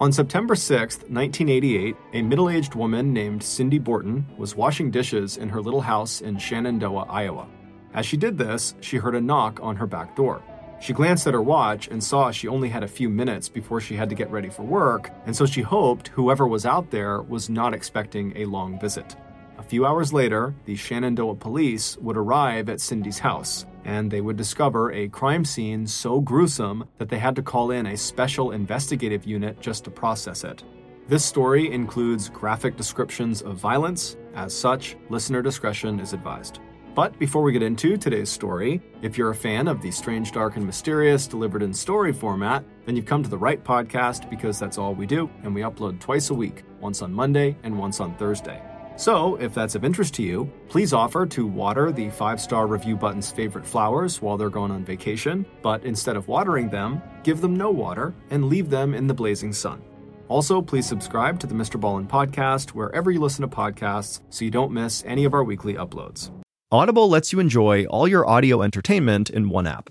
On September 6, 1988, a middle aged woman named Cindy Borton was washing dishes in her little house in Shenandoah, Iowa. As she did this, she heard a knock on her back door. She glanced at her watch and saw she only had a few minutes before she had to get ready for work, and so she hoped whoever was out there was not expecting a long visit. A few hours later, the Shenandoah police would arrive at Cindy's house, and they would discover a crime scene so gruesome that they had to call in a special investigative unit just to process it. This story includes graphic descriptions of violence. As such, listener discretion is advised. But before we get into today's story, if you're a fan of the strange, dark, and mysterious delivered in story format, then you've come to the right podcast because that's all we do, and we upload twice a week, once on Monday and once on Thursday. So, if that's of interest to you, please offer to water the five star review button's favorite flowers while they're gone on vacation, but instead of watering them, give them no water and leave them in the blazing sun. Also, please subscribe to the Mr. Ballen podcast wherever you listen to podcasts so you don't miss any of our weekly uploads. Audible lets you enjoy all your audio entertainment in one app.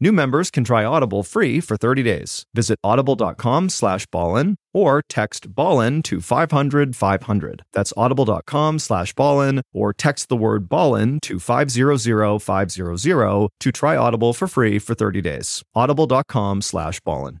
New members can try Audible free for 30 days. Visit audible.com slash ballen or text ballen to 500 500. That's audible.com slash ballen or text the word ballen to 500 500 to try Audible for free for 30 days. audible.com slash ballin.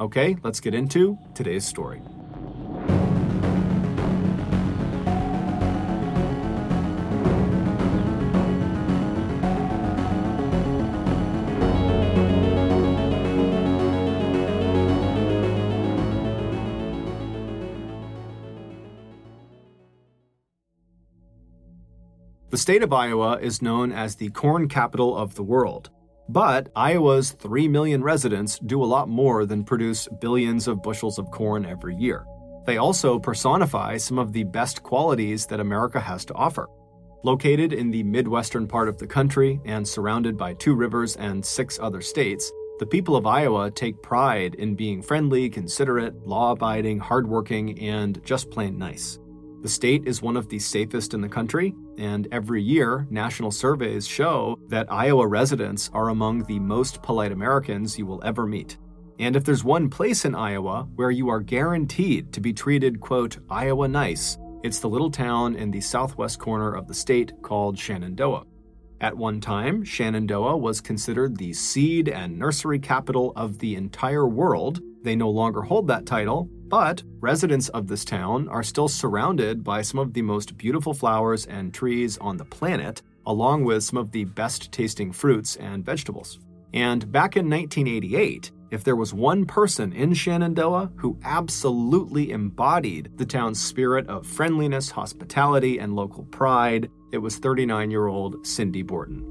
Okay, let's get into today's story. The state of Iowa is known as the corn capital of the world. But Iowa's 3 million residents do a lot more than produce billions of bushels of corn every year. They also personify some of the best qualities that America has to offer. Located in the midwestern part of the country and surrounded by two rivers and six other states, the people of Iowa take pride in being friendly, considerate, law abiding, hardworking, and just plain nice. The state is one of the safest in the country, and every year, national surveys show that Iowa residents are among the most polite Americans you will ever meet. And if there's one place in Iowa where you are guaranteed to be treated, quote, Iowa nice, it's the little town in the southwest corner of the state called Shenandoah. At one time, Shenandoah was considered the seed and nursery capital of the entire world. They no longer hold that title, but residents of this town are still surrounded by some of the most beautiful flowers and trees on the planet, along with some of the best tasting fruits and vegetables. And back in 1988, if there was one person in Shenandoah who absolutely embodied the town's spirit of friendliness, hospitality, and local pride, it was 39 year old Cindy Borton.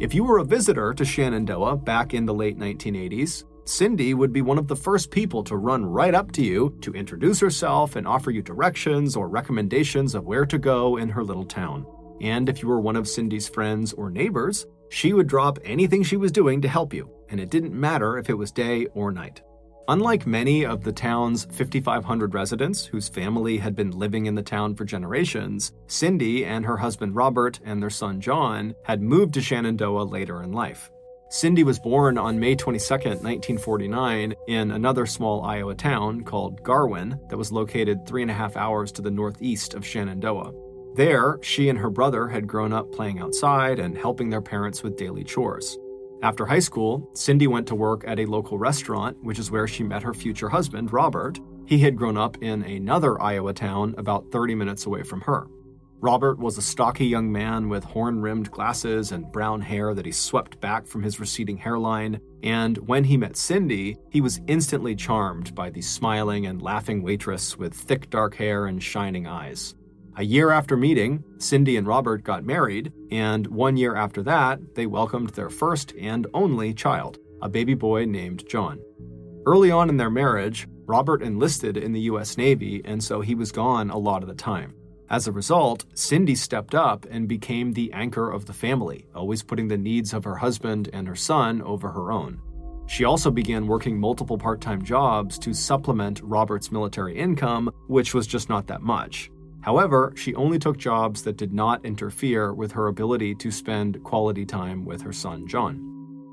If you were a visitor to Shenandoah back in the late 1980s, Cindy would be one of the first people to run right up to you to introduce herself and offer you directions or recommendations of where to go in her little town. And if you were one of Cindy's friends or neighbors, she would drop anything she was doing to help you, and it didn't matter if it was day or night. Unlike many of the town's 5,500 residents whose family had been living in the town for generations, Cindy and her husband Robert and their son John had moved to Shenandoah later in life. Cindy was born on May 22, 1949, in another small Iowa town called Garwin that was located three and a half hours to the northeast of Shenandoah. There, she and her brother had grown up playing outside and helping their parents with daily chores. After high school, Cindy went to work at a local restaurant, which is where she met her future husband, Robert. He had grown up in another Iowa town about 30 minutes away from her. Robert was a stocky young man with horn rimmed glasses and brown hair that he swept back from his receding hairline. And when he met Cindy, he was instantly charmed by the smiling and laughing waitress with thick dark hair and shining eyes. A year after meeting, Cindy and Robert got married, and one year after that, they welcomed their first and only child, a baby boy named John. Early on in their marriage, Robert enlisted in the US Navy, and so he was gone a lot of the time. As a result, Cindy stepped up and became the anchor of the family, always putting the needs of her husband and her son over her own. She also began working multiple part time jobs to supplement Robert's military income, which was just not that much. However, she only took jobs that did not interfere with her ability to spend quality time with her son, John.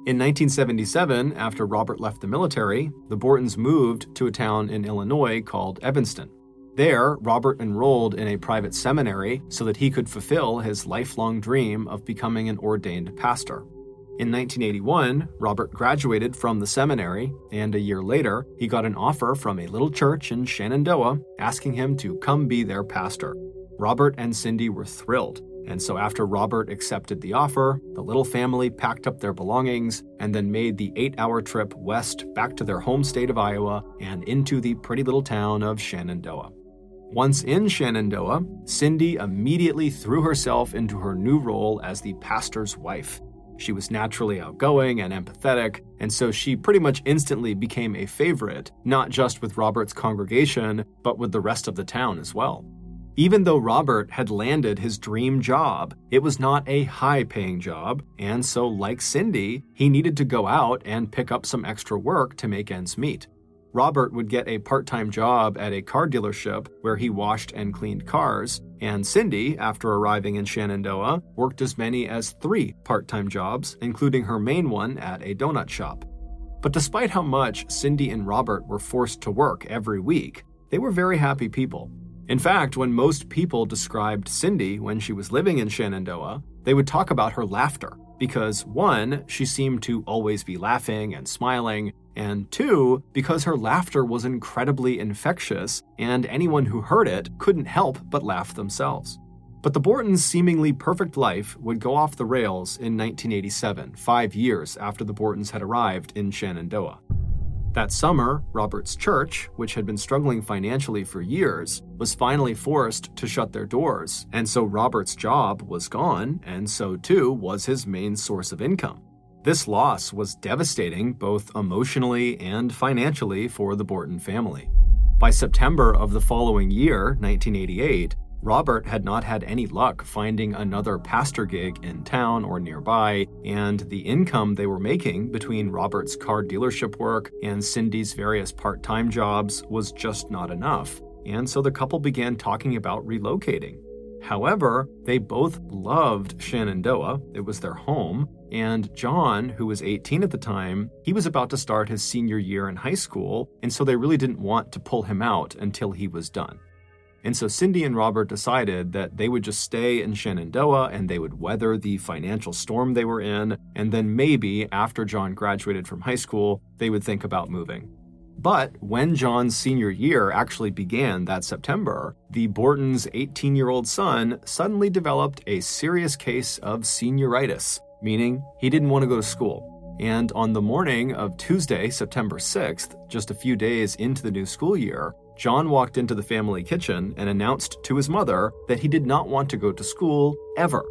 In 1977, after Robert left the military, the Bortons moved to a town in Illinois called Evanston. There, Robert enrolled in a private seminary so that he could fulfill his lifelong dream of becoming an ordained pastor. In 1981, Robert graduated from the seminary, and a year later, he got an offer from a little church in Shenandoah asking him to come be their pastor. Robert and Cindy were thrilled, and so after Robert accepted the offer, the little family packed up their belongings and then made the eight hour trip west back to their home state of Iowa and into the pretty little town of Shenandoah. Once in Shenandoah, Cindy immediately threw herself into her new role as the pastor's wife. She was naturally outgoing and empathetic, and so she pretty much instantly became a favorite, not just with Robert's congregation, but with the rest of the town as well. Even though Robert had landed his dream job, it was not a high paying job, and so, like Cindy, he needed to go out and pick up some extra work to make ends meet. Robert would get a part time job at a car dealership where he washed and cleaned cars, and Cindy, after arriving in Shenandoah, worked as many as three part time jobs, including her main one at a donut shop. But despite how much Cindy and Robert were forced to work every week, they were very happy people. In fact, when most people described Cindy when she was living in Shenandoah, they would talk about her laughter because one, she seemed to always be laughing and smiling, and two, because her laughter was incredibly infectious, and anyone who heard it couldn't help but laugh themselves. But the Bortons' seemingly perfect life would go off the rails in 1987, five years after the Bortons had arrived in Shenandoah. That summer, Robert's church, which had been struggling financially for years, was finally forced to shut their doors, and so Robert's job was gone, and so too was his main source of income. This loss was devastating both emotionally and financially for the Borton family. By September of the following year, 1988, Robert had not had any luck finding another pastor gig in town or nearby, and the income they were making between Robert's car dealership work and Cindy's various part time jobs was just not enough. And so the couple began talking about relocating. However, they both loved Shenandoah, it was their home, and John, who was 18 at the time, he was about to start his senior year in high school, and so they really didn't want to pull him out until he was done. And so Cindy and Robert decided that they would just stay in Shenandoah and they would weather the financial storm they were in, and then maybe after John graduated from high school, they would think about moving. But when John's senior year actually began that September, the Bortons' 18 year old son suddenly developed a serious case of senioritis, meaning he didn't want to go to school. And on the morning of Tuesday, September 6th, just a few days into the new school year, John walked into the family kitchen and announced to his mother that he did not want to go to school ever.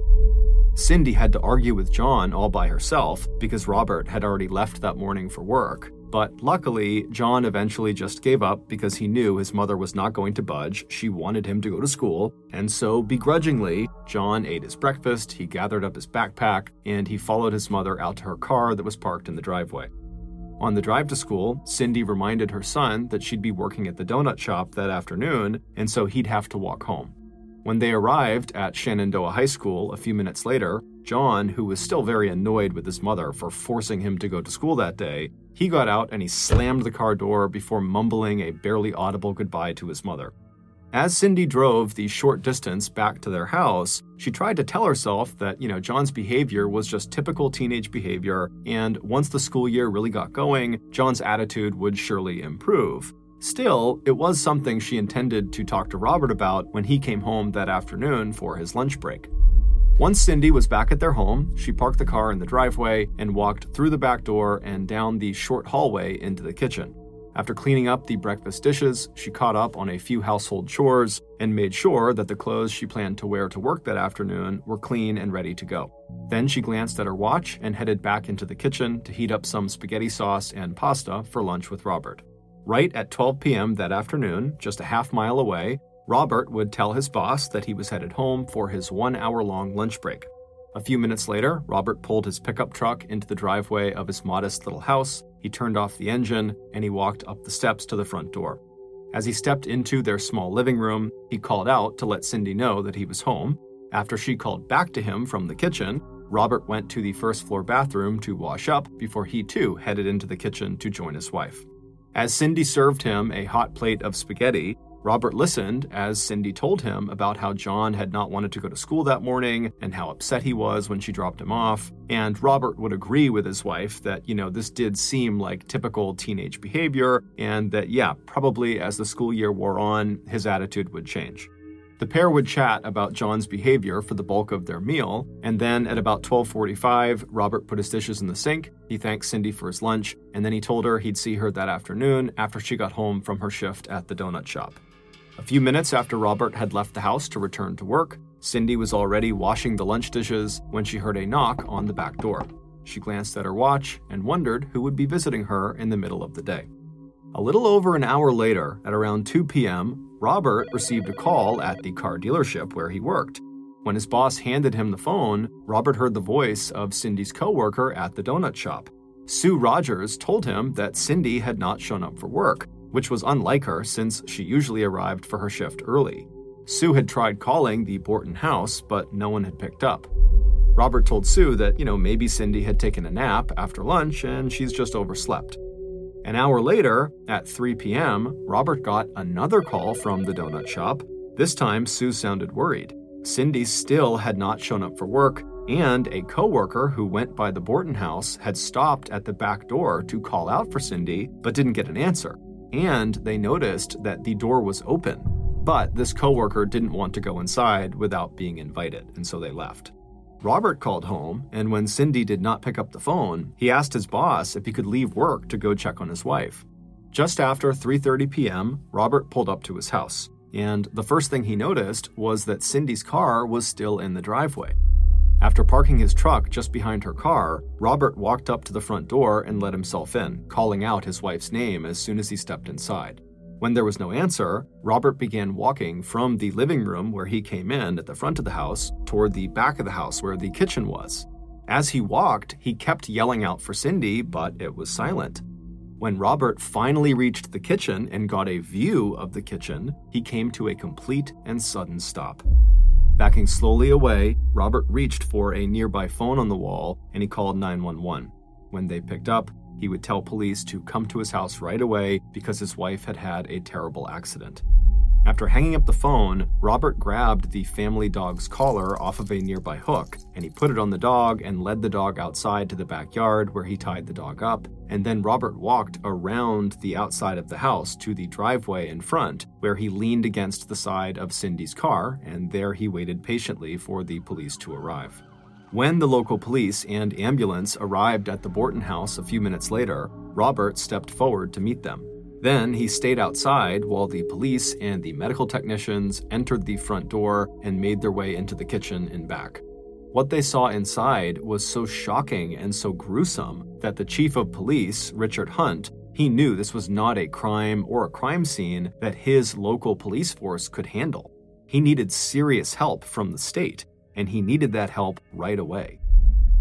Cindy had to argue with John all by herself because Robert had already left that morning for work. But luckily, John eventually just gave up because he knew his mother was not going to budge. She wanted him to go to school. And so, begrudgingly, John ate his breakfast, he gathered up his backpack, and he followed his mother out to her car that was parked in the driveway. On the drive to school, Cindy reminded her son that she'd be working at the donut shop that afternoon, and so he'd have to walk home. When they arrived at Shenandoah High School a few minutes later, John, who was still very annoyed with his mother for forcing him to go to school that day, he got out and he slammed the car door before mumbling a barely audible goodbye to his mother. As Cindy drove the short distance back to their house, she tried to tell herself that, you know, John's behavior was just typical teenage behavior, and once the school year really got going, John's attitude would surely improve. Still, it was something she intended to talk to Robert about when he came home that afternoon for his lunch break. Once Cindy was back at their home, she parked the car in the driveway and walked through the back door and down the short hallway into the kitchen. After cleaning up the breakfast dishes, she caught up on a few household chores and made sure that the clothes she planned to wear to work that afternoon were clean and ready to go. Then she glanced at her watch and headed back into the kitchen to heat up some spaghetti sauce and pasta for lunch with Robert. Right at 12 p.m. that afternoon, just a half mile away, Robert would tell his boss that he was headed home for his one hour long lunch break. A few minutes later, Robert pulled his pickup truck into the driveway of his modest little house. He turned off the engine and he walked up the steps to the front door. As he stepped into their small living room, he called out to let Cindy know that he was home. After she called back to him from the kitchen, Robert went to the first floor bathroom to wash up before he too headed into the kitchen to join his wife. As Cindy served him a hot plate of spaghetti, Robert listened as Cindy told him about how John had not wanted to go to school that morning and how upset he was when she dropped him off. And Robert would agree with his wife that, you know, this did seem like typical teenage behavior and that, yeah, probably as the school year wore on, his attitude would change. The pair would chat about John's behavior for the bulk of their meal, and then at about 12:45, Robert put his dishes in the sink. He thanked Cindy for his lunch, and then he told her he'd see her that afternoon after she got home from her shift at the donut shop. A few minutes after Robert had left the house to return to work, Cindy was already washing the lunch dishes when she heard a knock on the back door. She glanced at her watch and wondered who would be visiting her in the middle of the day. A little over an hour later, at around 2 p.m., Robert received a call at the car dealership where he worked. When his boss handed him the phone, Robert heard the voice of Cindy's coworker at the donut shop. Sue Rogers told him that Cindy had not shown up for work, which was unlike her since she usually arrived for her shift early. Sue had tried calling the Borton house, but no one had picked up. Robert told Sue that, you know, maybe Cindy had taken a nap after lunch and she's just overslept. An hour later, at 3 p.m., Robert got another call from the donut shop. This time, Sue sounded worried. Cindy still had not shown up for work, and a coworker who went by the Borton house had stopped at the back door to call out for Cindy but didn't get an answer and they noticed that the door was open. But this coworker didn't want to go inside without being invited, and so they left. Robert called home, and when Cindy did not pick up the phone, he asked his boss if he could leave work to go check on his wife. Just after 3:30 p.m., Robert pulled up to his house, and the first thing he noticed was that Cindy's car was still in the driveway. After parking his truck just behind her car, Robert walked up to the front door and let himself in, calling out his wife's name as soon as he stepped inside. When there was no answer, Robert began walking from the living room where he came in at the front of the house toward the back of the house where the kitchen was. As he walked, he kept yelling out for Cindy, but it was silent. When Robert finally reached the kitchen and got a view of the kitchen, he came to a complete and sudden stop. Backing slowly away, Robert reached for a nearby phone on the wall and he called 911. When they picked up, he would tell police to come to his house right away because his wife had had a terrible accident. After hanging up the phone, Robert grabbed the family dog's collar off of a nearby hook, and he put it on the dog and led the dog outside to the backyard where he tied the dog up. And then Robert walked around the outside of the house to the driveway in front, where he leaned against the side of Cindy's car, and there he waited patiently for the police to arrive. When the local police and ambulance arrived at the Borton house a few minutes later, Robert stepped forward to meet them. Then he stayed outside while the police and the medical technicians entered the front door and made their way into the kitchen and back. What they saw inside was so shocking and so gruesome that the chief of police, Richard Hunt, he knew this was not a crime or a crime scene that his local police force could handle. He needed serious help from the state, and he needed that help right away.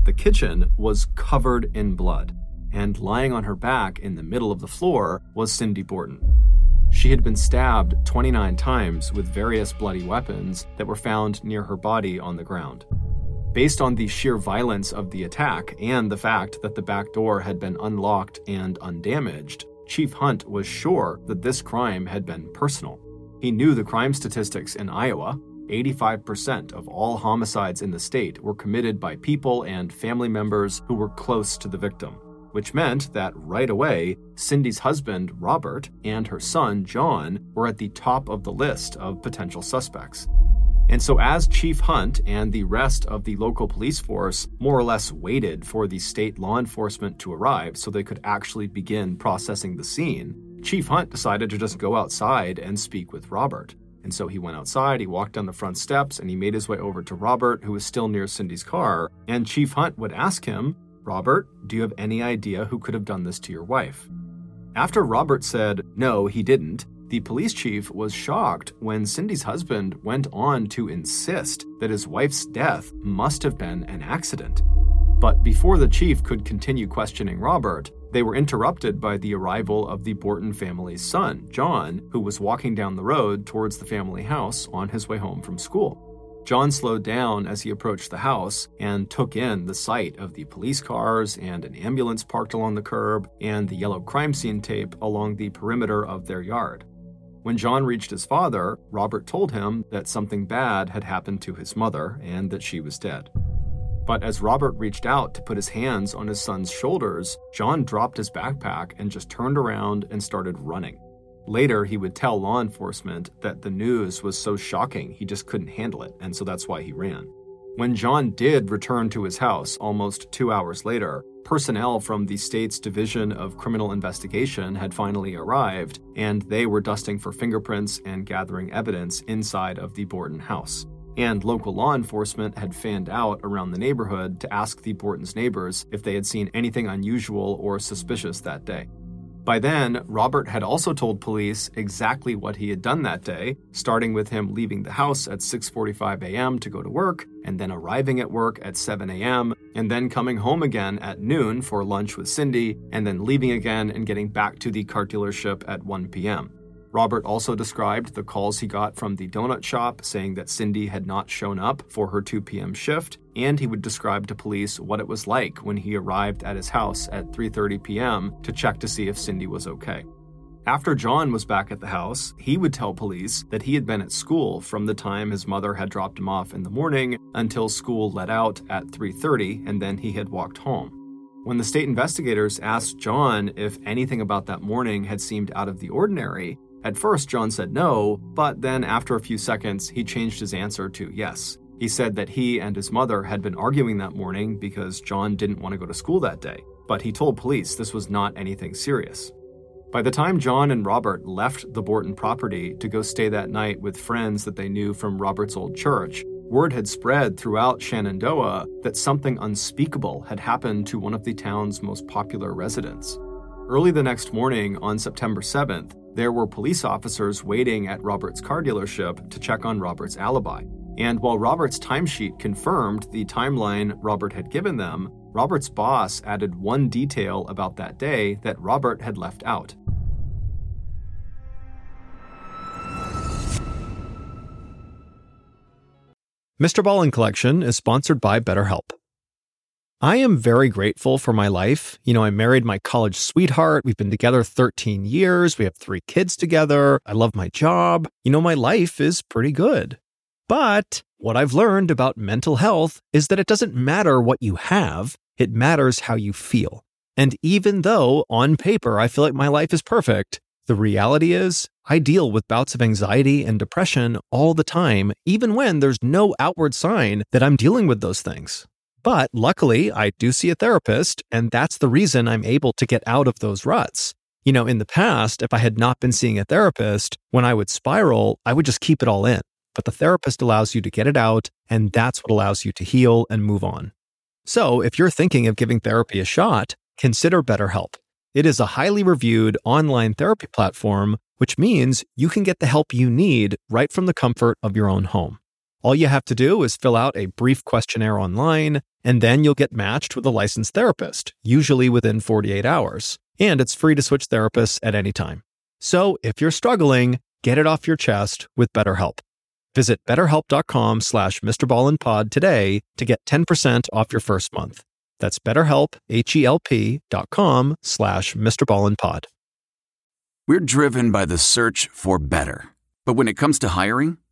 The kitchen was covered in blood and lying on her back in the middle of the floor was Cindy Borton. She had been stabbed 29 times with various bloody weapons that were found near her body on the ground. Based on the sheer violence of the attack and the fact that the back door had been unlocked and undamaged, Chief Hunt was sure that this crime had been personal. He knew the crime statistics in Iowa. 85% of all homicides in the state were committed by people and family members who were close to the victim, which meant that right away, Cindy's husband, Robert, and her son, John, were at the top of the list of potential suspects. And so, as Chief Hunt and the rest of the local police force more or less waited for the state law enforcement to arrive so they could actually begin processing the scene, Chief Hunt decided to just go outside and speak with Robert. And so he went outside, he walked down the front steps, and he made his way over to Robert, who was still near Cindy's car. And Chief Hunt would ask him, Robert, do you have any idea who could have done this to your wife? After Robert said, no, he didn't, the police chief was shocked when Cindy's husband went on to insist that his wife's death must have been an accident. But before the chief could continue questioning Robert, they were interrupted by the arrival of the Borton family's son, John, who was walking down the road towards the family house on his way home from school. John slowed down as he approached the house and took in the sight of the police cars and an ambulance parked along the curb and the yellow crime scene tape along the perimeter of their yard. When John reached his father, Robert told him that something bad had happened to his mother and that she was dead. But as Robert reached out to put his hands on his son's shoulders, John dropped his backpack and just turned around and started running. Later, he would tell law enforcement that the news was so shocking he just couldn't handle it, and so that's why he ran. When John did return to his house almost two hours later, personnel from the state's Division of Criminal Investigation had finally arrived, and they were dusting for fingerprints and gathering evidence inside of the Borton house. And local law enforcement had fanned out around the neighborhood to ask the Borton's neighbors if they had seen anything unusual or suspicious that day. By then, Robert had also told police exactly what he had done that day, starting with him leaving the house at 6:45 a.m. to go to work, and then arriving at work at 7 a.m., and then coming home again at noon for lunch with Cindy, and then leaving again and getting back to the car dealership at 1 p.m. Robert also described the calls he got from the donut shop saying that Cindy had not shown up for her 2 p.m. shift, and he would describe to police what it was like when he arrived at his house at 3:30 p.m. to check to see if Cindy was okay. After John was back at the house, he would tell police that he had been at school from the time his mother had dropped him off in the morning until school let out at 3:30 and then he had walked home. When the state investigators asked John if anything about that morning had seemed out of the ordinary, at first, John said no, but then after a few seconds, he changed his answer to yes. He said that he and his mother had been arguing that morning because John didn't want to go to school that day, but he told police this was not anything serious. By the time John and Robert left the Borton property to go stay that night with friends that they knew from Robert's old church, word had spread throughout Shenandoah that something unspeakable had happened to one of the town's most popular residents. Early the next morning, on September 7th, there were police officers waiting at Robert's car dealership to check on Robert's alibi. And while Robert's timesheet confirmed the timeline Robert had given them, Robert's boss added one detail about that day that Robert had left out. Mr. Ballen Collection is sponsored by BetterHelp. I am very grateful for my life. You know, I married my college sweetheart. We've been together 13 years. We have three kids together. I love my job. You know, my life is pretty good. But what I've learned about mental health is that it doesn't matter what you have, it matters how you feel. And even though on paper I feel like my life is perfect, the reality is I deal with bouts of anxiety and depression all the time, even when there's no outward sign that I'm dealing with those things. But luckily, I do see a therapist, and that's the reason I'm able to get out of those ruts. You know, in the past, if I had not been seeing a therapist, when I would spiral, I would just keep it all in. But the therapist allows you to get it out, and that's what allows you to heal and move on. So, if you're thinking of giving therapy a shot, consider BetterHelp. It is a highly reviewed online therapy platform, which means you can get the help you need right from the comfort of your own home. All you have to do is fill out a brief questionnaire online, and then you'll get matched with a licensed therapist, usually within 48 hours. And it's free to switch therapists at any time. So if you're struggling, get it off your chest with BetterHelp. Visit betterhelp.com slash mrballenpod today to get 10% off your first month. That's betterhelp, H-E-L-P dot com slash mrballenpod. We're driven by the search for better. But when it comes to hiring,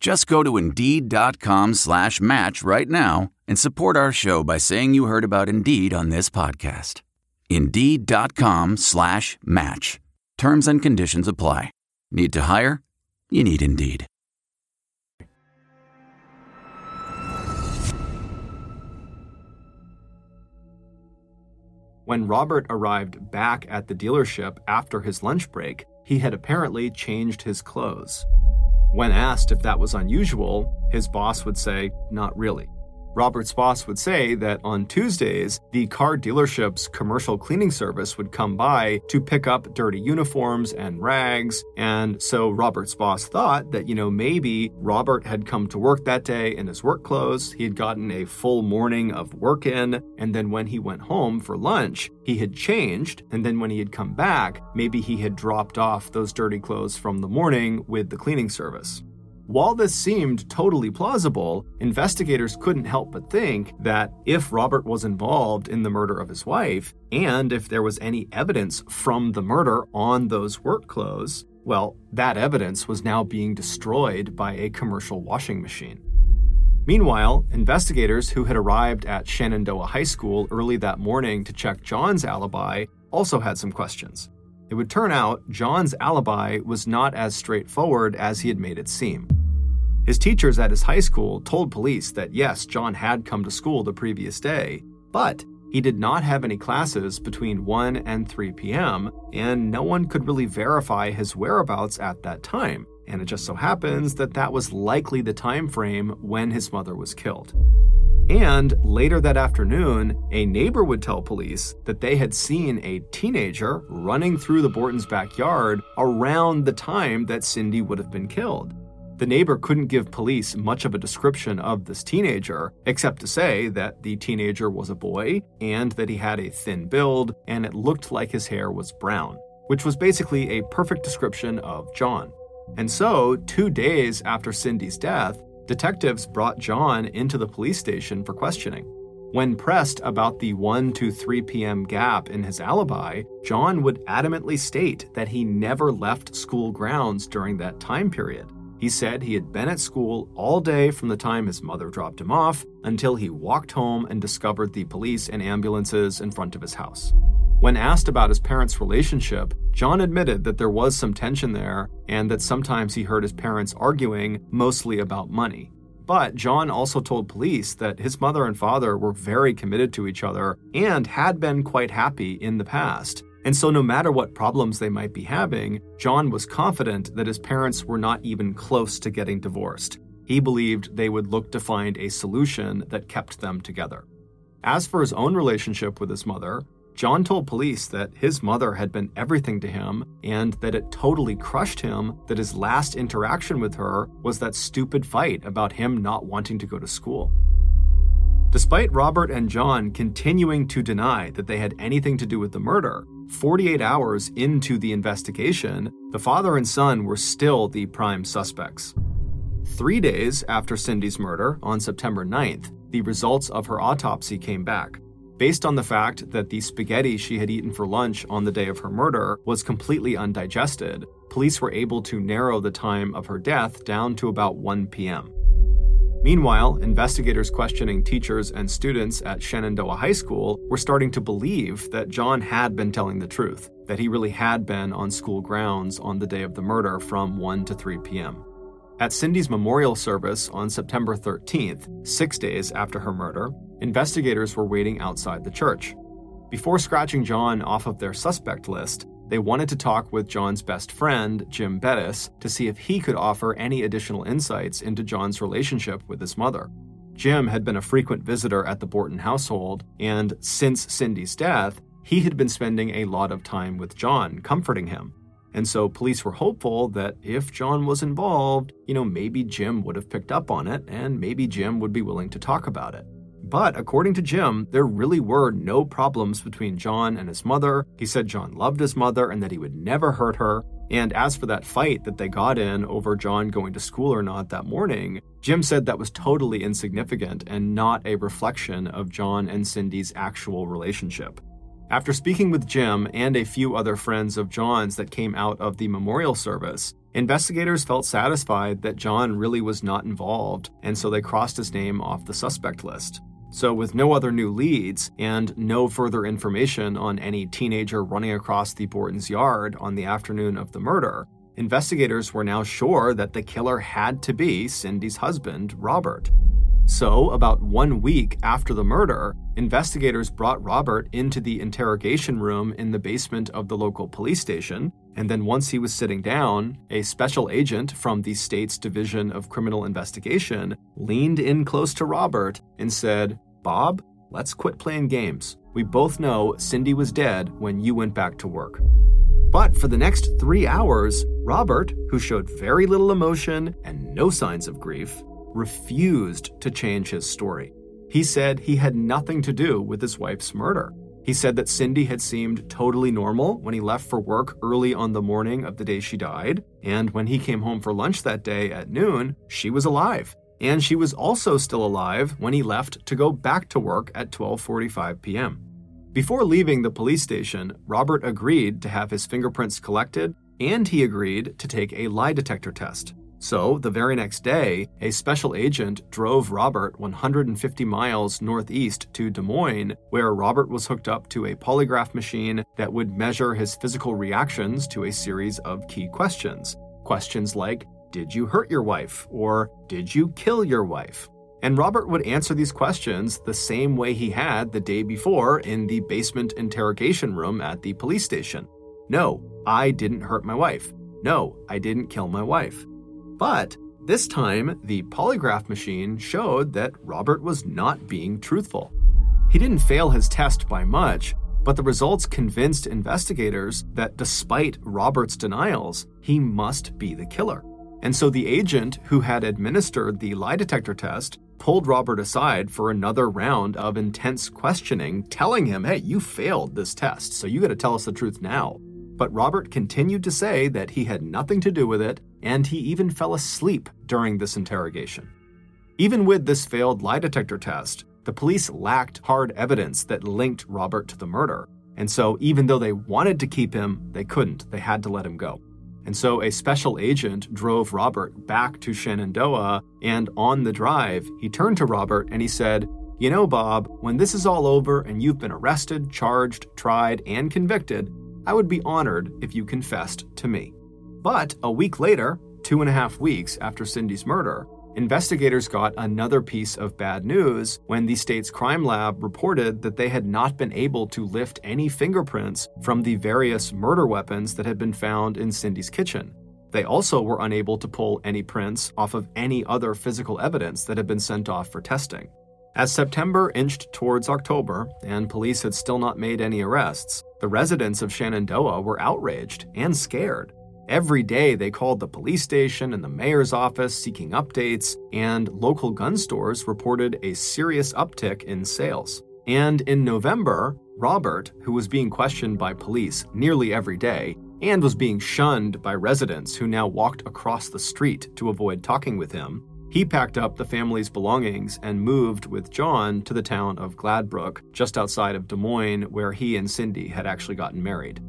Just go to Indeed.com slash match right now and support our show by saying you heard about Indeed on this podcast. Indeed.com slash match. Terms and conditions apply. Need to hire? You need Indeed. When Robert arrived back at the dealership after his lunch break, he had apparently changed his clothes. When asked if that was unusual, his boss would say, Not really. Robert's boss would say that on Tuesdays, the car dealership's commercial cleaning service would come by to pick up dirty uniforms and rags. And so Robert's boss thought that, you know, maybe Robert had come to work that day in his work clothes, he had gotten a full morning of work in, and then when he went home for lunch, he had changed, and then when he had come back, maybe he had dropped off those dirty clothes from the morning with the cleaning service. While this seemed totally plausible, investigators couldn't help but think that if Robert was involved in the murder of his wife, and if there was any evidence from the murder on those work clothes, well, that evidence was now being destroyed by a commercial washing machine. Meanwhile, investigators who had arrived at Shenandoah High School early that morning to check John's alibi also had some questions. It would turn out John's alibi was not as straightforward as he had made it seem. His teachers at his high school told police that yes, John had come to school the previous day, but he did not have any classes between 1 and 3 p.m., and no one could really verify his whereabouts at that time. And it just so happens that that was likely the time frame when his mother was killed. And later that afternoon, a neighbor would tell police that they had seen a teenager running through the Bortons' backyard around the time that Cindy would have been killed. The neighbor couldn't give police much of a description of this teenager, except to say that the teenager was a boy and that he had a thin build and it looked like his hair was brown, which was basically a perfect description of John. And so, two days after Cindy's death, detectives brought John into the police station for questioning. When pressed about the 1 to 3 p.m. gap in his alibi, John would adamantly state that he never left school grounds during that time period. He said he had been at school all day from the time his mother dropped him off until he walked home and discovered the police and ambulances in front of his house. When asked about his parents' relationship, John admitted that there was some tension there and that sometimes he heard his parents arguing, mostly about money. But John also told police that his mother and father were very committed to each other and had been quite happy in the past, and so, no matter what problems they might be having, John was confident that his parents were not even close to getting divorced. He believed they would look to find a solution that kept them together. As for his own relationship with his mother, John told police that his mother had been everything to him and that it totally crushed him that his last interaction with her was that stupid fight about him not wanting to go to school. Despite Robert and John continuing to deny that they had anything to do with the murder, 48 hours into the investigation, the father and son were still the prime suspects. Three days after Cindy's murder, on September 9th, the results of her autopsy came back. Based on the fact that the spaghetti she had eaten for lunch on the day of her murder was completely undigested, police were able to narrow the time of her death down to about 1 p.m. Meanwhile, investigators questioning teachers and students at Shenandoah High School were starting to believe that John had been telling the truth, that he really had been on school grounds on the day of the murder from 1 to 3 p.m. At Cindy's memorial service on September 13th, six days after her murder, investigators were waiting outside the church. Before scratching John off of their suspect list, they wanted to talk with John's best friend, Jim Bettis, to see if he could offer any additional insights into John's relationship with his mother. Jim had been a frequent visitor at the Borton household, and since Cindy's death, he had been spending a lot of time with John, comforting him. And so police were hopeful that if John was involved, you know, maybe Jim would have picked up on it and maybe Jim would be willing to talk about it. But according to Jim, there really were no problems between John and his mother. He said John loved his mother and that he would never hurt her. And as for that fight that they got in over John going to school or not that morning, Jim said that was totally insignificant and not a reflection of John and Cindy's actual relationship. After speaking with Jim and a few other friends of John's that came out of the memorial service, investigators felt satisfied that John really was not involved, and so they crossed his name off the suspect list. So, with no other new leads and no further information on any teenager running across the Borton's yard on the afternoon of the murder, investigators were now sure that the killer had to be Cindy's husband, Robert. So, about one week after the murder, investigators brought Robert into the interrogation room in the basement of the local police station. And then, once he was sitting down, a special agent from the state's Division of Criminal Investigation leaned in close to Robert and said, Bob, let's quit playing games. We both know Cindy was dead when you went back to work. But for the next three hours, Robert, who showed very little emotion and no signs of grief, refused to change his story. He said he had nothing to do with his wife's murder. He said that Cindy had seemed totally normal when he left for work early on the morning of the day she died, and when he came home for lunch that day at noon, she was alive. And she was also still alive when he left to go back to work at 12:45 p.m. Before leaving the police station, Robert agreed to have his fingerprints collected and he agreed to take a lie detector test. So, the very next day, a special agent drove Robert 150 miles northeast to Des Moines, where Robert was hooked up to a polygraph machine that would measure his physical reactions to a series of key questions. Questions like, Did you hurt your wife? or Did you kill your wife? And Robert would answer these questions the same way he had the day before in the basement interrogation room at the police station. No, I didn't hurt my wife. No, I didn't kill my wife. But this time, the polygraph machine showed that Robert was not being truthful. He didn't fail his test by much, but the results convinced investigators that despite Robert's denials, he must be the killer. And so the agent who had administered the lie detector test pulled Robert aside for another round of intense questioning, telling him, hey, you failed this test, so you gotta tell us the truth now. But Robert continued to say that he had nothing to do with it, and he even fell asleep during this interrogation. Even with this failed lie detector test, the police lacked hard evidence that linked Robert to the murder. And so, even though they wanted to keep him, they couldn't. They had to let him go. And so, a special agent drove Robert back to Shenandoah, and on the drive, he turned to Robert and he said, You know, Bob, when this is all over and you've been arrested, charged, tried, and convicted, I would be honored if you confessed to me. But a week later, two and a half weeks after Cindy's murder, investigators got another piece of bad news when the state's crime lab reported that they had not been able to lift any fingerprints from the various murder weapons that had been found in Cindy's kitchen. They also were unable to pull any prints off of any other physical evidence that had been sent off for testing. As September inched towards October and police had still not made any arrests, the residents of Shenandoah were outraged and scared. Every day they called the police station and the mayor's office seeking updates, and local gun stores reported a serious uptick in sales. And in November, Robert, who was being questioned by police nearly every day and was being shunned by residents who now walked across the street to avoid talking with him, he packed up the family's belongings and moved with John to the town of Gladbrook, just outside of Des Moines, where he and Cindy had actually gotten married.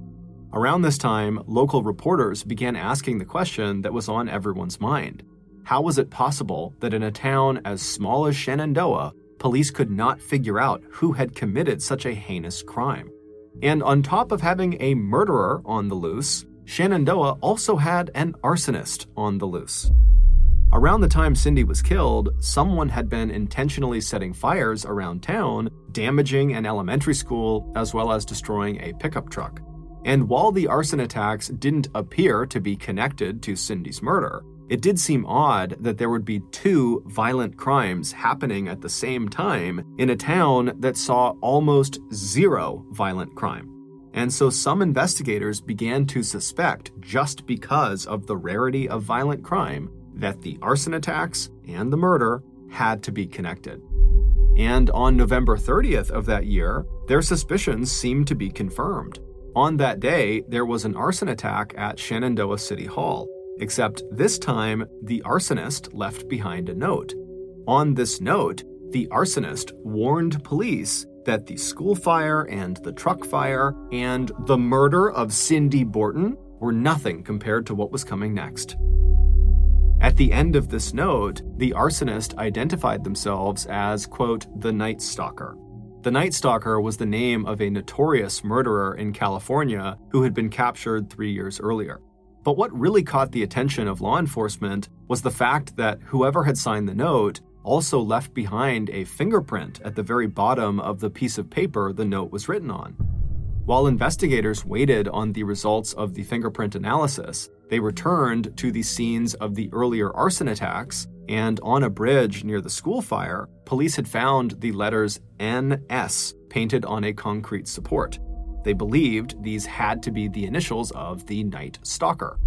Around this time, local reporters began asking the question that was on everyone's mind How was it possible that in a town as small as Shenandoah, police could not figure out who had committed such a heinous crime? And on top of having a murderer on the loose, Shenandoah also had an arsonist on the loose. Around the time Cindy was killed, someone had been intentionally setting fires around town, damaging an elementary school, as well as destroying a pickup truck. And while the arson attacks didn't appear to be connected to Cindy's murder, it did seem odd that there would be two violent crimes happening at the same time in a town that saw almost zero violent crime. And so some investigators began to suspect, just because of the rarity of violent crime, that the arson attacks and the murder had to be connected. And on November 30th of that year, their suspicions seemed to be confirmed. On that day, there was an arson attack at Shenandoah City Hall, except this time the arsonist left behind a note. On this note, the arsonist warned police that the school fire and the truck fire and the murder of Cindy Borton were nothing compared to what was coming next. At the end of this note, the arsonist identified themselves as, quote, the Night Stalker. The Night Stalker was the name of a notorious murderer in California who had been captured three years earlier. But what really caught the attention of law enforcement was the fact that whoever had signed the note also left behind a fingerprint at the very bottom of the piece of paper the note was written on. While investigators waited on the results of the fingerprint analysis, they returned to the scenes of the earlier arson attacks, and on a bridge near the school fire, police had found the letters NS painted on a concrete support. They believed these had to be the initials of the Night Stalker.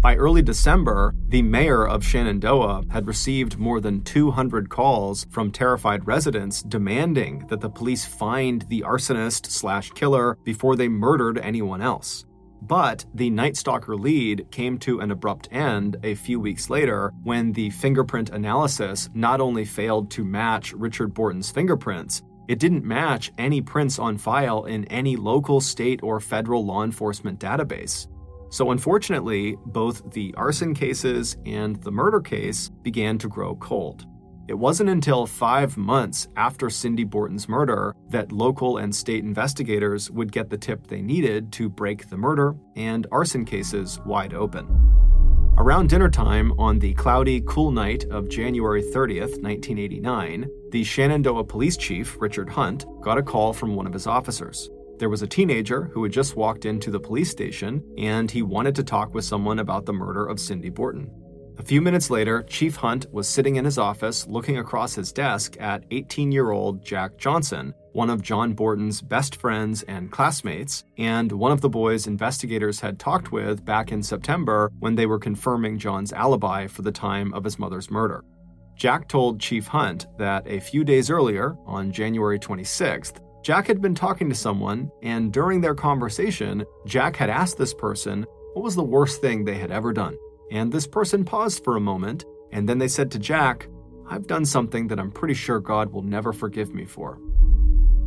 By early December, the mayor of Shenandoah had received more than 200 calls from terrified residents demanding that the police find the arsonist slash killer before they murdered anyone else. But the Night Stalker lead came to an abrupt end a few weeks later when the fingerprint analysis not only failed to match Richard Borton's fingerprints, it didn't match any prints on file in any local, state, or federal law enforcement database. So, unfortunately, both the arson cases and the murder case began to grow cold. It wasn't until five months after Cindy Borton's murder that local and state investigators would get the tip they needed to break the murder and arson cases wide open. Around dinner time on the cloudy, cool night of January 30th, 1989, the Shenandoah police chief, Richard Hunt, got a call from one of his officers. There was a teenager who had just walked into the police station and he wanted to talk with someone about the murder of Cindy Borton. A few minutes later, Chief Hunt was sitting in his office looking across his desk at 18 year old Jack Johnson, one of John Borton's best friends and classmates, and one of the boys investigators had talked with back in September when they were confirming John's alibi for the time of his mother's murder. Jack told Chief Hunt that a few days earlier, on January 26th, Jack had been talking to someone, and during their conversation, Jack had asked this person what was the worst thing they had ever done. And this person paused for a moment, and then they said to Jack, I've done something that I'm pretty sure God will never forgive me for.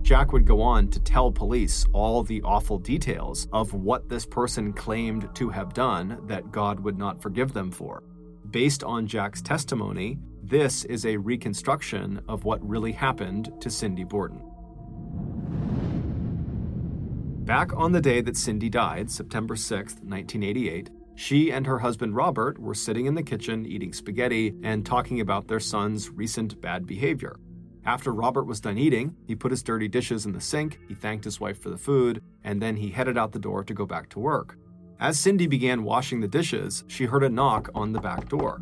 Jack would go on to tell police all the awful details of what this person claimed to have done that God would not forgive them for. Based on Jack's testimony, this is a reconstruction of what really happened to Cindy Borton. Back on the day that Cindy died, September 6, 1988, she and her husband Robert were sitting in the kitchen eating spaghetti and talking about their son's recent bad behavior. After Robert was done eating, he put his dirty dishes in the sink, he thanked his wife for the food, and then he headed out the door to go back to work. As Cindy began washing the dishes, she heard a knock on the back door.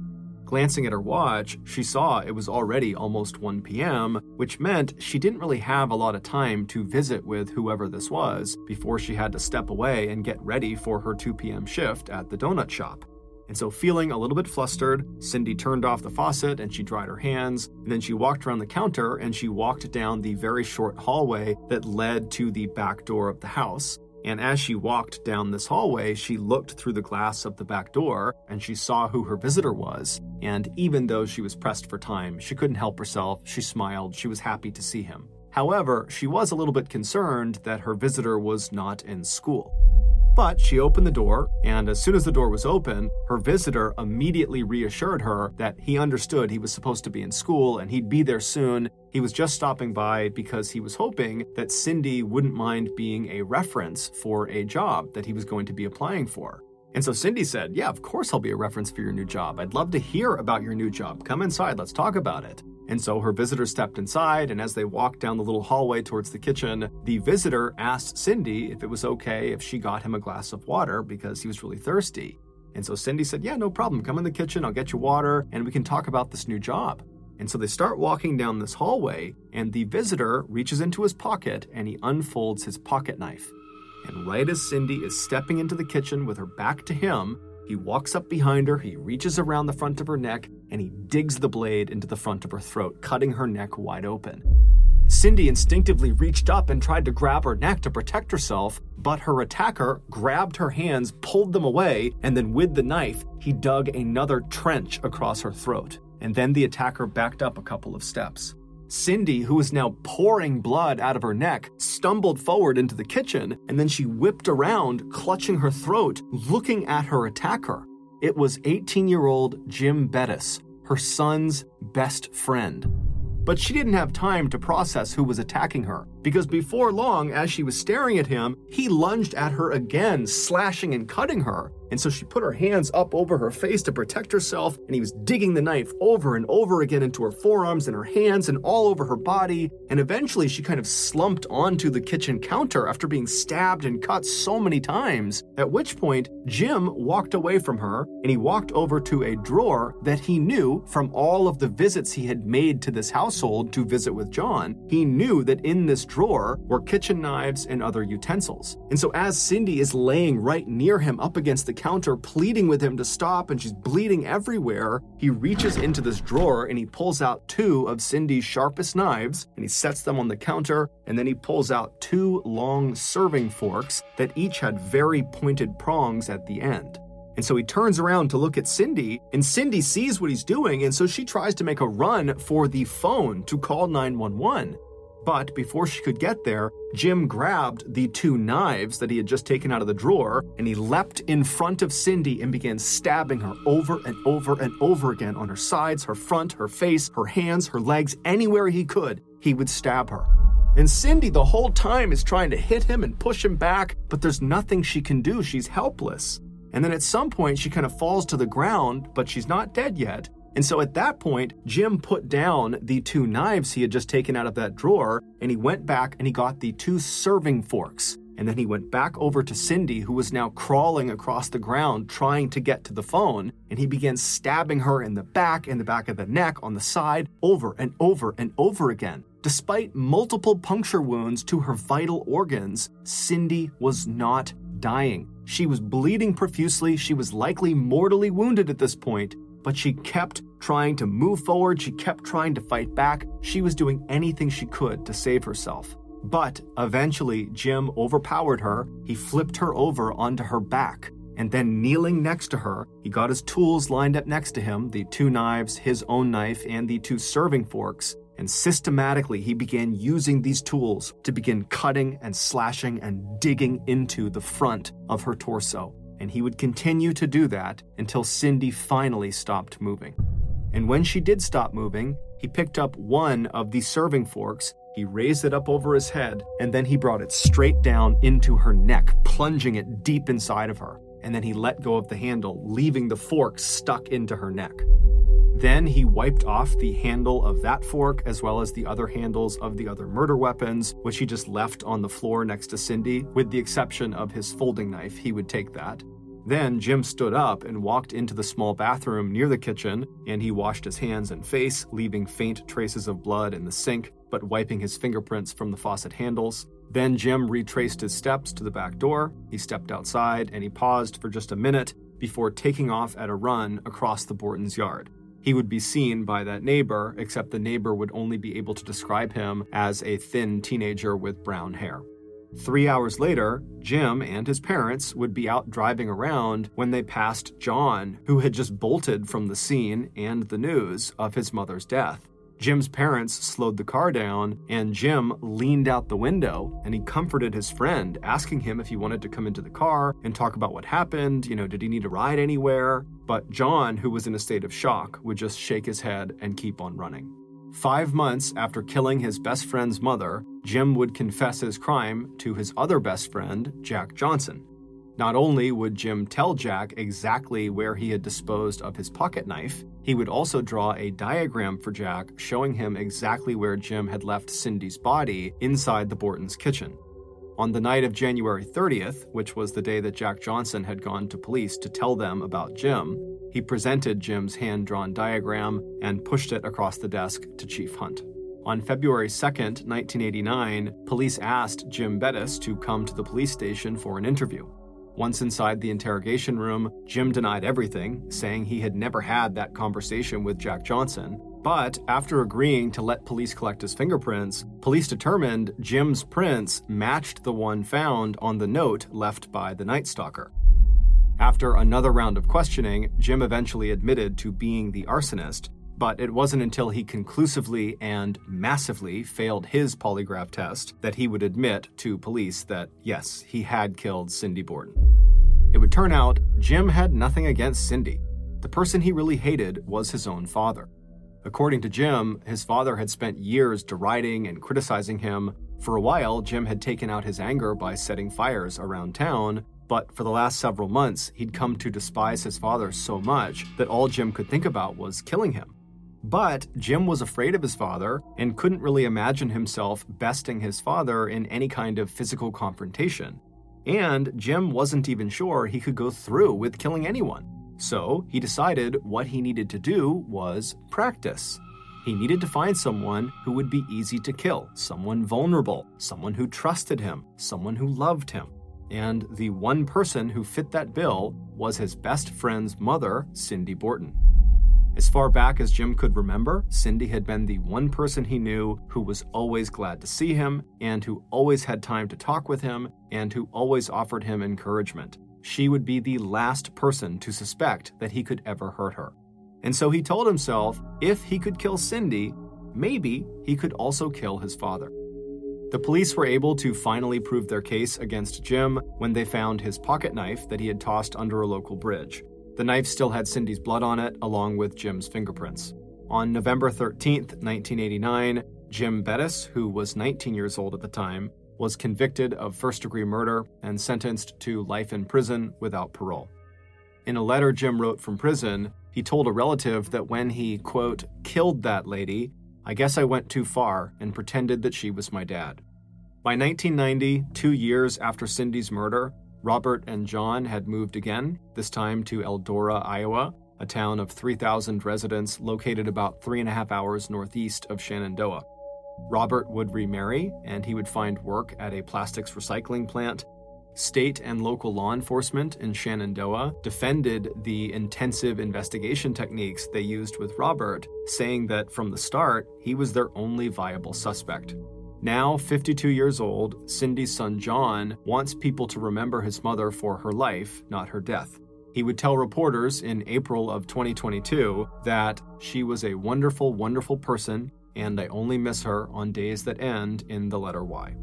Glancing at her watch, she saw it was already almost 1 p.m., which meant she didn't really have a lot of time to visit with whoever this was before she had to step away and get ready for her 2 p.m. shift at the donut shop. And so, feeling a little bit flustered, Cindy turned off the faucet and she dried her hands. And then she walked around the counter and she walked down the very short hallway that led to the back door of the house. And as she walked down this hallway, she looked through the glass of the back door and she saw who her visitor was. And even though she was pressed for time, she couldn't help herself. She smiled. She was happy to see him. However, she was a little bit concerned that her visitor was not in school. But she opened the door, and as soon as the door was open, her visitor immediately reassured her that he understood he was supposed to be in school and he'd be there soon. He was just stopping by because he was hoping that Cindy wouldn't mind being a reference for a job that he was going to be applying for. And so Cindy said, Yeah, of course I'll be a reference for your new job. I'd love to hear about your new job. Come inside, let's talk about it. And so her visitor stepped inside, and as they walked down the little hallway towards the kitchen, the visitor asked Cindy if it was okay if she got him a glass of water because he was really thirsty. And so Cindy said, Yeah, no problem. Come in the kitchen, I'll get you water, and we can talk about this new job. And so they start walking down this hallway, and the visitor reaches into his pocket and he unfolds his pocket knife. And right as Cindy is stepping into the kitchen with her back to him, he walks up behind her, he reaches around the front of her neck, and he digs the blade into the front of her throat, cutting her neck wide open. Cindy instinctively reached up and tried to grab her neck to protect herself, but her attacker grabbed her hands, pulled them away, and then with the knife, he dug another trench across her throat. And then the attacker backed up a couple of steps. Cindy, who was now pouring blood out of her neck, stumbled forward into the kitchen and then she whipped around, clutching her throat, looking at her attacker. It was 18 year old Jim Bettis, her son's best friend. But she didn't have time to process who was attacking her, because before long, as she was staring at him, he lunged at her again, slashing and cutting her. And so she put her hands up over her face to protect herself, and he was digging the knife over and over again into her forearms and her hands and all over her body. And eventually she kind of slumped onto the kitchen counter after being stabbed and cut so many times. At which point, Jim walked away from her and he walked over to a drawer that he knew from all of the visits he had made to this household to visit with John. He knew that in this drawer were kitchen knives and other utensils. And so as Cindy is laying right near him up against the counter, pleading with him to stop, and she's bleeding everywhere, he reaches into this drawer and he pulls out two of Cindy's sharpest knives and he sets them on the counter. And then he pulls out two long serving forks that each had very pointed prongs at the end. And so he turns around to look at Cindy, and Cindy sees what he's doing, and so she tries to make a run for the phone to call 911. But before she could get there, Jim grabbed the two knives that he had just taken out of the drawer and he leapt in front of Cindy and began stabbing her over and over and over again on her sides, her front, her face, her hands, her legs, anywhere he could, he would stab her. And Cindy, the whole time, is trying to hit him and push him back, but there's nothing she can do. She's helpless. And then at some point, she kind of falls to the ground, but she's not dead yet. And so at that point, Jim put down the two knives he had just taken out of that drawer and he went back and he got the two serving forks. And then he went back over to Cindy, who was now crawling across the ground trying to get to the phone. And he began stabbing her in the back, in the back of the neck, on the side, over and over and over again. Despite multiple puncture wounds to her vital organs, Cindy was not dying. She was bleeding profusely. She was likely mortally wounded at this point, but she kept trying to move forward. She kept trying to fight back. She was doing anything she could to save herself. But eventually, Jim overpowered her. He flipped her over onto her back. And then, kneeling next to her, he got his tools lined up next to him the two knives, his own knife, and the two serving forks. And systematically, he began using these tools to begin cutting and slashing and digging into the front of her torso. And he would continue to do that until Cindy finally stopped moving. And when she did stop moving, he picked up one of the serving forks, he raised it up over his head, and then he brought it straight down into her neck, plunging it deep inside of her. And then he let go of the handle, leaving the fork stuck into her neck. Then he wiped off the handle of that fork as well as the other handles of the other murder weapons, which he just left on the floor next to Cindy, with the exception of his folding knife. He would take that. Then Jim stood up and walked into the small bathroom near the kitchen, and he washed his hands and face, leaving faint traces of blood in the sink, but wiping his fingerprints from the faucet handles. Then Jim retraced his steps to the back door. He stepped outside and he paused for just a minute before taking off at a run across the Bortons' yard. He would be seen by that neighbor, except the neighbor would only be able to describe him as a thin teenager with brown hair. Three hours later, Jim and his parents would be out driving around when they passed John, who had just bolted from the scene and the news of his mother's death. Jim's parents slowed the car down, and Jim leaned out the window and he comforted his friend, asking him if he wanted to come into the car and talk about what happened. You know, did he need a ride anywhere? But John, who was in a state of shock, would just shake his head and keep on running. Five months after killing his best friend's mother, Jim would confess his crime to his other best friend, Jack Johnson. Not only would Jim tell Jack exactly where he had disposed of his pocket knife, he would also draw a diagram for Jack showing him exactly where Jim had left Cindy's body inside the Bortons' kitchen. On the night of January 30th, which was the day that Jack Johnson had gone to police to tell them about Jim, he presented Jim's hand drawn diagram and pushed it across the desk to Chief Hunt. On February 2nd, 1989, police asked Jim Bettis to come to the police station for an interview. Once inside the interrogation room, Jim denied everything, saying he had never had that conversation with Jack Johnson. But after agreeing to let police collect his fingerprints, police determined Jim's prints matched the one found on the note left by the Night Stalker. After another round of questioning, Jim eventually admitted to being the arsonist, but it wasn't until he conclusively and massively failed his polygraph test that he would admit to police that, yes, he had killed Cindy Borton. It would turn out Jim had nothing against Cindy. The person he really hated was his own father. According to Jim, his father had spent years deriding and criticizing him. For a while, Jim had taken out his anger by setting fires around town, but for the last several months, he'd come to despise his father so much that all Jim could think about was killing him. But Jim was afraid of his father and couldn't really imagine himself besting his father in any kind of physical confrontation. And Jim wasn't even sure he could go through with killing anyone. So he decided what he needed to do was practice. He needed to find someone who would be easy to kill, someone vulnerable, someone who trusted him, someone who loved him. And the one person who fit that bill was his best friend's mother, Cindy Borton. As far back as Jim could remember, Cindy had been the one person he knew who was always glad to see him, and who always had time to talk with him, and who always offered him encouragement. She would be the last person to suspect that he could ever hurt her. And so he told himself if he could kill Cindy, maybe he could also kill his father. The police were able to finally prove their case against Jim when they found his pocket knife that he had tossed under a local bridge. The knife still had Cindy's blood on it, along with Jim's fingerprints. On November 13, 1989, Jim Bettis, who was 19 years old at the time, was convicted of first degree murder and sentenced to life in prison without parole. In a letter Jim wrote from prison, he told a relative that when he, quote, killed that lady, I guess I went too far and pretended that she was my dad. By 1990, two years after Cindy's murder, Robert and John had moved again, this time to Eldora, Iowa, a town of 3,000 residents located about three and a half hours northeast of Shenandoah. Robert would remarry, and he would find work at a plastics recycling plant. State and local law enforcement in Shenandoah defended the intensive investigation techniques they used with Robert, saying that from the start, he was their only viable suspect. Now, 52 years old, Cindy's son John wants people to remember his mother for her life, not her death. He would tell reporters in April of 2022 that she was a wonderful, wonderful person, and I only miss her on days that end in the letter Y.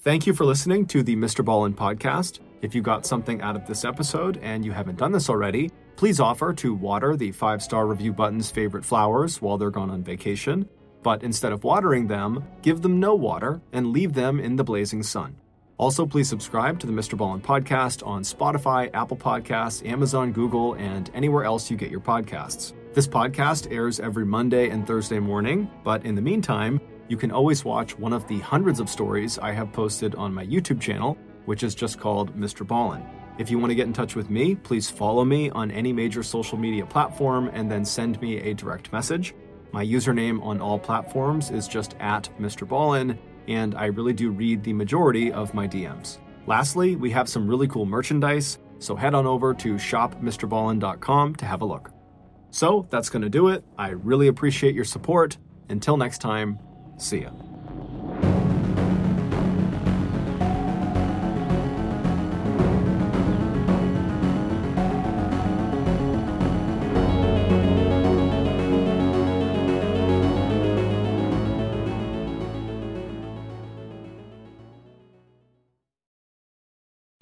Thank you for listening to the Mr. Ballen podcast. If you got something out of this episode and you haven't done this already, Please offer to water the five star review button's favorite flowers while they're gone on vacation, but instead of watering them, give them no water and leave them in the blazing sun. Also, please subscribe to the Mr. Ballen podcast on Spotify, Apple Podcasts, Amazon, Google, and anywhere else you get your podcasts. This podcast airs every Monday and Thursday morning, but in the meantime, you can always watch one of the hundreds of stories I have posted on my YouTube channel, which is just called Mr. Ballen. If you want to get in touch with me, please follow me on any major social media platform and then send me a direct message. My username on all platforms is just at Mr. Ballen, and I really do read the majority of my DMs. Lastly, we have some really cool merchandise, so head on over to shopmrballen.com to have a look. So that's going to do it. I really appreciate your support. Until next time, see ya.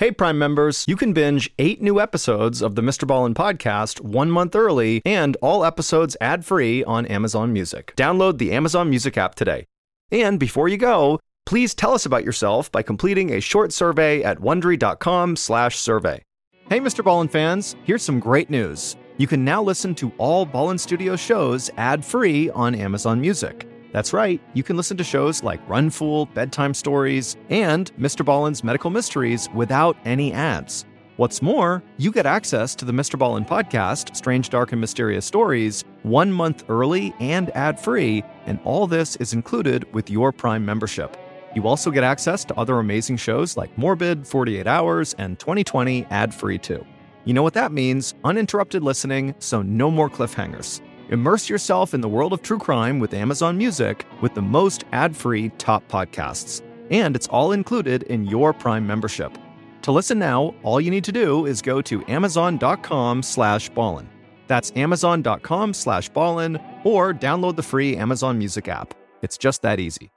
Hey, Prime members, you can binge eight new episodes of the Mr. Ballen podcast one month early and all episodes ad free on Amazon Music. Download the Amazon Music app today. And before you go, Please tell us about yourself by completing a short survey at wondery.com/survey. Hey Mr. Ballen fans, here's some great news. You can now listen to all Ballen Studio shows ad-free on Amazon Music. That's right, you can listen to shows like Run Fool, Bedtime Stories, and Mr. Ballen's Medical Mysteries without any ads. What's more, you get access to the Mr. Ballen podcast, Strange, Dark, and Mysterious Stories, one month early and ad free, and all this is included with your Prime membership. You also get access to other amazing shows like Morbid, 48 Hours, and 2020 ad free too. You know what that means uninterrupted listening, so no more cliffhangers. Immerse yourself in the world of true crime with Amazon Music with the most ad free top podcasts. And it's all included in your Prime membership. To listen now, all you need to do is go to amazon.com slash ballen. That's amazon.com slash ballen or download the free Amazon Music app. It's just that easy.